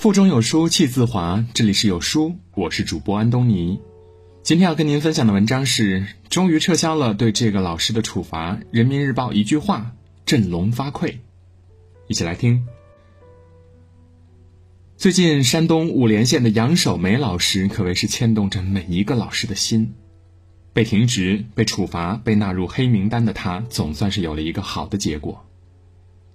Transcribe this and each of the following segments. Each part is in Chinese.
腹中有书气自华，这里是有书，我是主播安东尼。今天要跟您分享的文章是：终于撤销了对这个老师的处罚，人民日报一句话振聋发聩。一起来听。最近，山东五莲县的杨守梅老师可谓是牵动着每一个老师的心。被停职、被处罚、被纳入黑名单的他，总算是有了一个好的结果。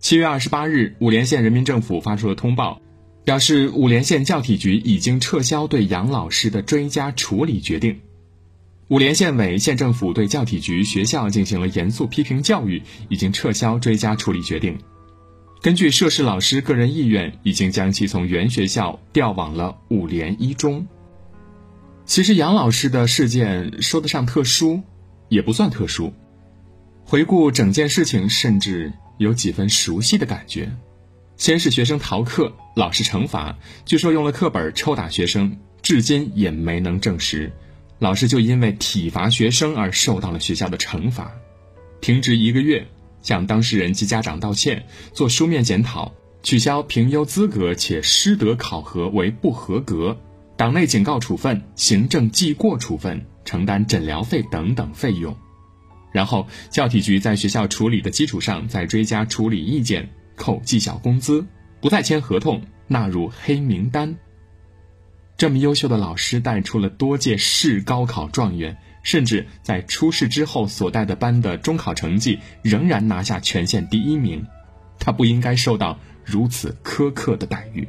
七月二十八日，五莲县人民政府发出了通报。表示五莲县教体局已经撤销对杨老师的追加处理决定。五莲县委、县政府对教体局、学校进行了严肃批评教育，已经撤销追加处理决定。根据涉事老师个人意愿，已经将其从原学校调往了五莲一中。其实杨老师的事件说得上特殊，也不算特殊。回顾整件事情，甚至有几分熟悉的感觉。先是学生逃课，老师惩罚，据说用了课本抽打学生，至今也没能证实。老师就因为体罚学生而受到了学校的惩罚，停职一个月，向当事人及家长道歉，做书面检讨，取消评优资格且师德考核为不合格，党内警告处分、行政记过处分，承担诊疗费等等费用。然后教体局在学校处理的基础上再追加处理意见。扣绩效工资，不再签合同，纳入黑名单。这么优秀的老师带出了多届市高考状元，甚至在出事之后所带的班的中考成绩仍然拿下全县第一名。他不应该受到如此苛刻的待遇，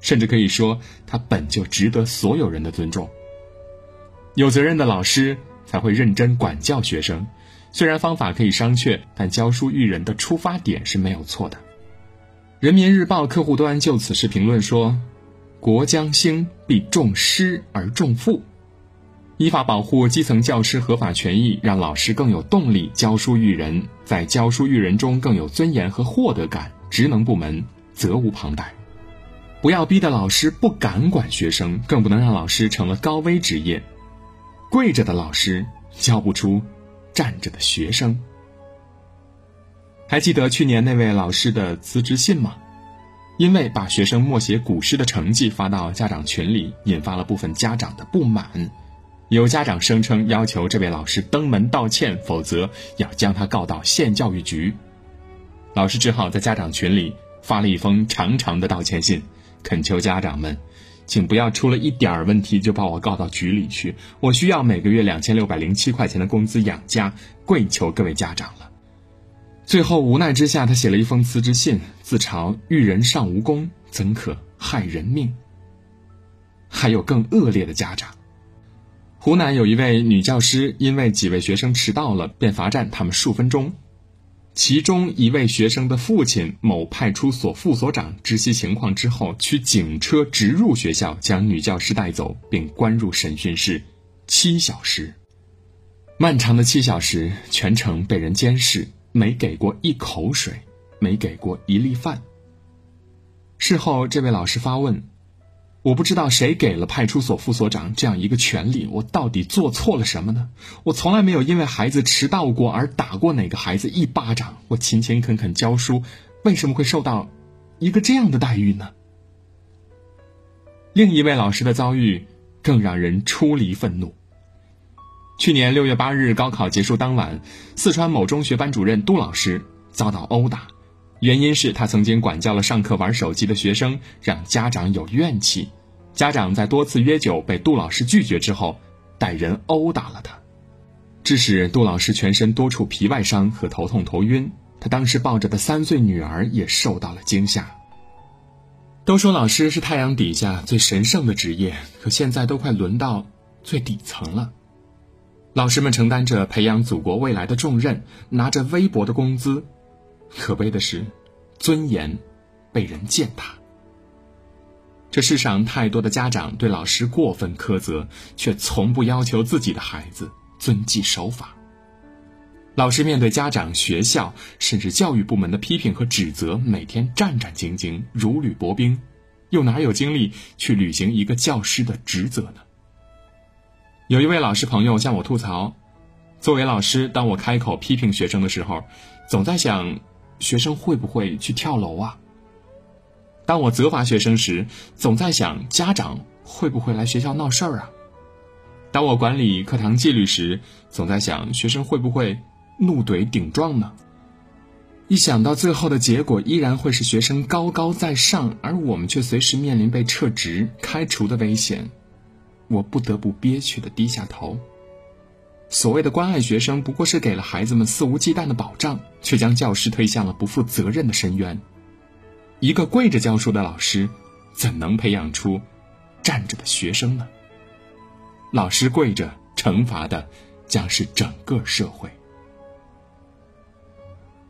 甚至可以说他本就值得所有人的尊重。有责任的老师才会认真管教学生。虽然方法可以商榷，但教书育人的出发点是没有错的。人民日报客户端就此事评论说：“国将兴，必重师而重父，依法保护基层教师合法权益，让老师更有动力教书育人，在教书育人中更有尊严和获得感。职能部门责无旁贷，不要逼得老师不敢管学生，更不能让老师成了高危职业。跪着的老师教不出。”站着的学生，还记得去年那位老师的辞职信吗？因为把学生默写古诗的成绩发到家长群里，引发了部分家长的不满。有家长声称要求这位老师登门道歉，否则要将他告到县教育局。老师只好在家长群里发了一封长长的道歉信，恳求家长们。请不要出了一点儿问题就把我告到局里去，我需要每个月两千六百零七块钱的工资养家，跪求各位家长了。最后无奈之下，他写了一封辞职信，自嘲“育人尚无功，怎可害人命”。还有更恶劣的家长，湖南有一位女教师，因为几位学生迟到了，便罚站他们数分钟。其中一位学生的父亲某派出所副所长知悉情况之后，驱警车直入学校，将女教师带走，并关入审讯室七小时。漫长的七小时，全程被人监视，没给过一口水，没给过一粒饭。事后，这位老师发问。我不知道谁给了派出所副所长这样一个权利，我到底做错了什么呢？我从来没有因为孩子迟到过而打过哪个孩子一巴掌。我勤勤恳恳教书，为什么会受到一个这样的待遇呢？另一位老师的遭遇更让人出离愤怒。去年六月八日高考结束当晚，四川某中学班主任杜老师遭到殴打。原因是他曾经管教了上课玩手机的学生，让家长有怨气。家长在多次约酒被杜老师拒绝之后，带人殴打了他，致使杜老师全身多处皮外伤和头痛头晕。他当时抱着的三岁女儿也受到了惊吓。都说老师是太阳底下最神圣的职业，可现在都快轮到最底层了。老师们承担着培养祖国未来的重任，拿着微薄的工资。可悲的是，尊严被人践踏。这世上太多的家长对老师过分苛责，却从不要求自己的孩子遵纪守法。老师面对家长、学校甚至教育部门的批评和指责，每天战战兢兢，如履薄冰，又哪有精力去履行一个教师的职责呢？有一位老师朋友向我吐槽：，作为老师，当我开口批评学生的时候，总在想。学生会不会去跳楼啊？当我责罚学生时，总在想家长会不会来学校闹事儿啊？当我管理课堂纪律时，总在想学生会不会怒怼顶撞呢？一想到最后的结果依然会是学生高高在上，而我们却随时面临被撤职、开除的危险，我不得不憋屈的低下头。所谓的关爱学生，不过是给了孩子们肆无忌惮的保障，却将教师推向了不负责任的深渊。一个跪着教书的老师，怎能培养出站着的学生呢？老师跪着，惩罚的将是整个社会。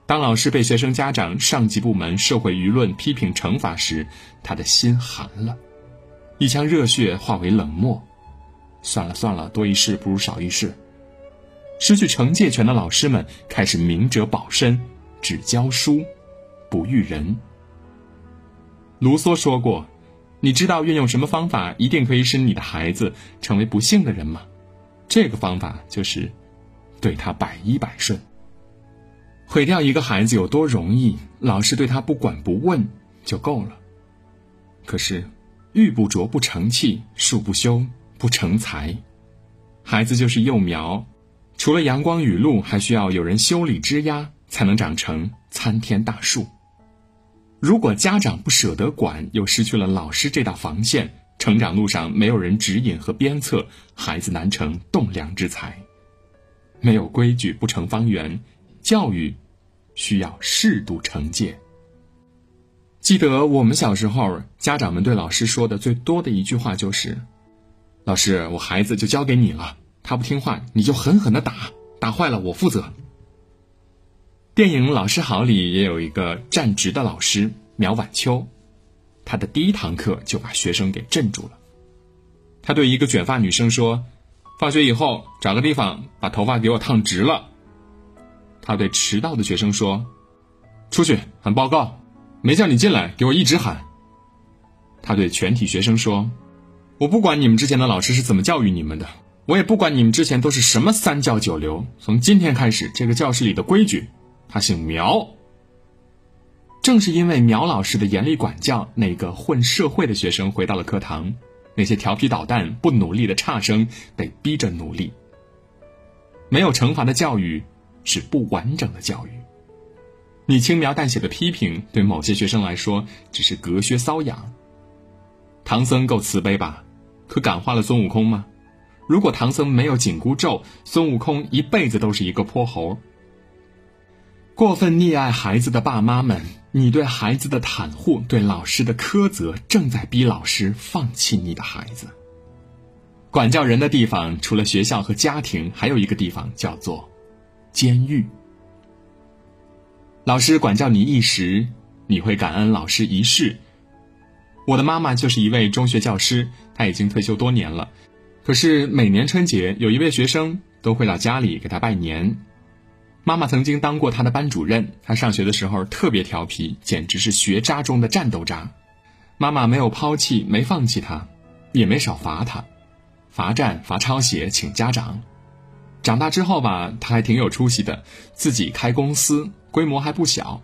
当老师被学生家长、上级部门、社会舆论批评惩罚时，他的心寒了，一腔热血化为冷漠。算了算了，多一事不如少一事。失去惩戒权的老师们开始明哲保身，只教书，不育人。卢梭说过：“你知道运用什么方法一定可以使你的孩子成为不幸的人吗？这个方法就是对他百依百顺。毁掉一个孩子有多容易？老师对他不管不问就够了。可是，玉不琢不成器，树不修不成材。孩子就是幼苗，除了阳光雨露，还需要有人修理枝丫，才能长成参天大树。”如果家长不舍得管，又失去了老师这道防线，成长路上没有人指引和鞭策，孩子难成栋梁之才。没有规矩不成方圆，教育需要适度惩戒。记得我们小时候，家长们对老师说的最多的一句话就是：“老师，我孩子就交给你了，他不听话，你就狠狠的打，打坏了我负责。”电影《老师好》里也有一个站直的老师苗晚秋，他的第一堂课就把学生给镇住了。他对一个卷发女生说：“放学以后找个地方把头发给我烫直了。”他对迟到的学生说：“出去喊报告，没叫你进来给我一直喊。”他对全体学生说：“我不管你们之前的老师是怎么教育你们的，我也不管你们之前都是什么三教九流，从今天开始，这个教室里的规矩。”他姓苗。正是因为苗老师的严厉管教，那个混社会的学生回到了课堂，那些调皮捣蛋、不努力的差生被逼着努力。没有惩罚的教育是不完整的教育。你轻描淡写的批评，对某些学生来说只是隔靴搔痒。唐僧够慈悲吧？可感化了孙悟空吗？如果唐僧没有紧箍咒，孙悟空一辈子都是一个泼猴。过分溺爱孩子的爸妈们，你对孩子的袒护，对老师的苛责，正在逼老师放弃你的孩子。管教人的地方，除了学校和家庭，还有一个地方叫做监狱。老师管教你一时，你会感恩老师一世。我的妈妈就是一位中学教师，她已经退休多年了，可是每年春节，有一位学生都会到家里给他拜年。妈妈曾经当过他的班主任，他上学的时候特别调皮，简直是学渣中的战斗渣。妈妈没有抛弃，没放弃他，也没少罚他，罚站、罚抄写，请家长。长大之后吧，他还挺有出息的，自己开公司，规模还不小。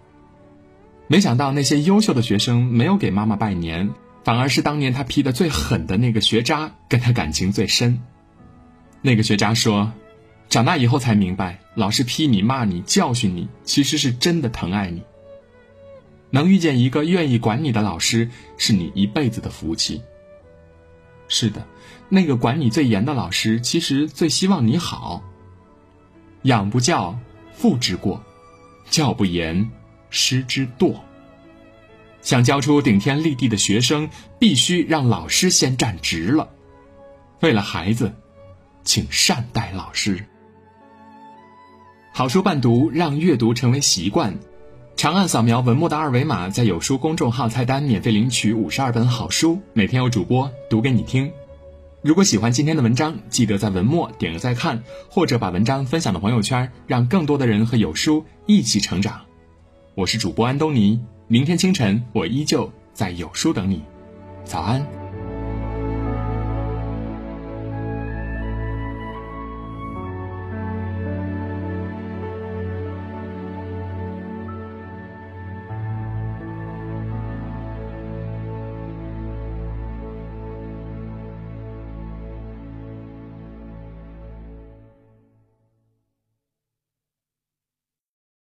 没想到那些优秀的学生没有给妈妈拜年，反而是当年他批的最狠的那个学渣跟他感情最深。那个学渣说。长大以后才明白，老师批你、骂你、教训你，其实是真的疼爱你。能遇见一个愿意管你的老师，是你一辈子的福气。是的，那个管你最严的老师，其实最希望你好。养不教，父之过；教不严，师之惰。想教出顶天立地的学生，必须让老师先站直了。为了孩子，请善待老师。好书伴读，让阅读成为习惯。长按扫描文末的二维码，在有书公众号菜单免费领取五十二本好书，每天有主播读给你听。如果喜欢今天的文章，记得在文末点个再看，或者把文章分享到朋友圈，让更多的人和有书一起成长。我是主播安东尼，明天清晨我依旧在有书等你。早安。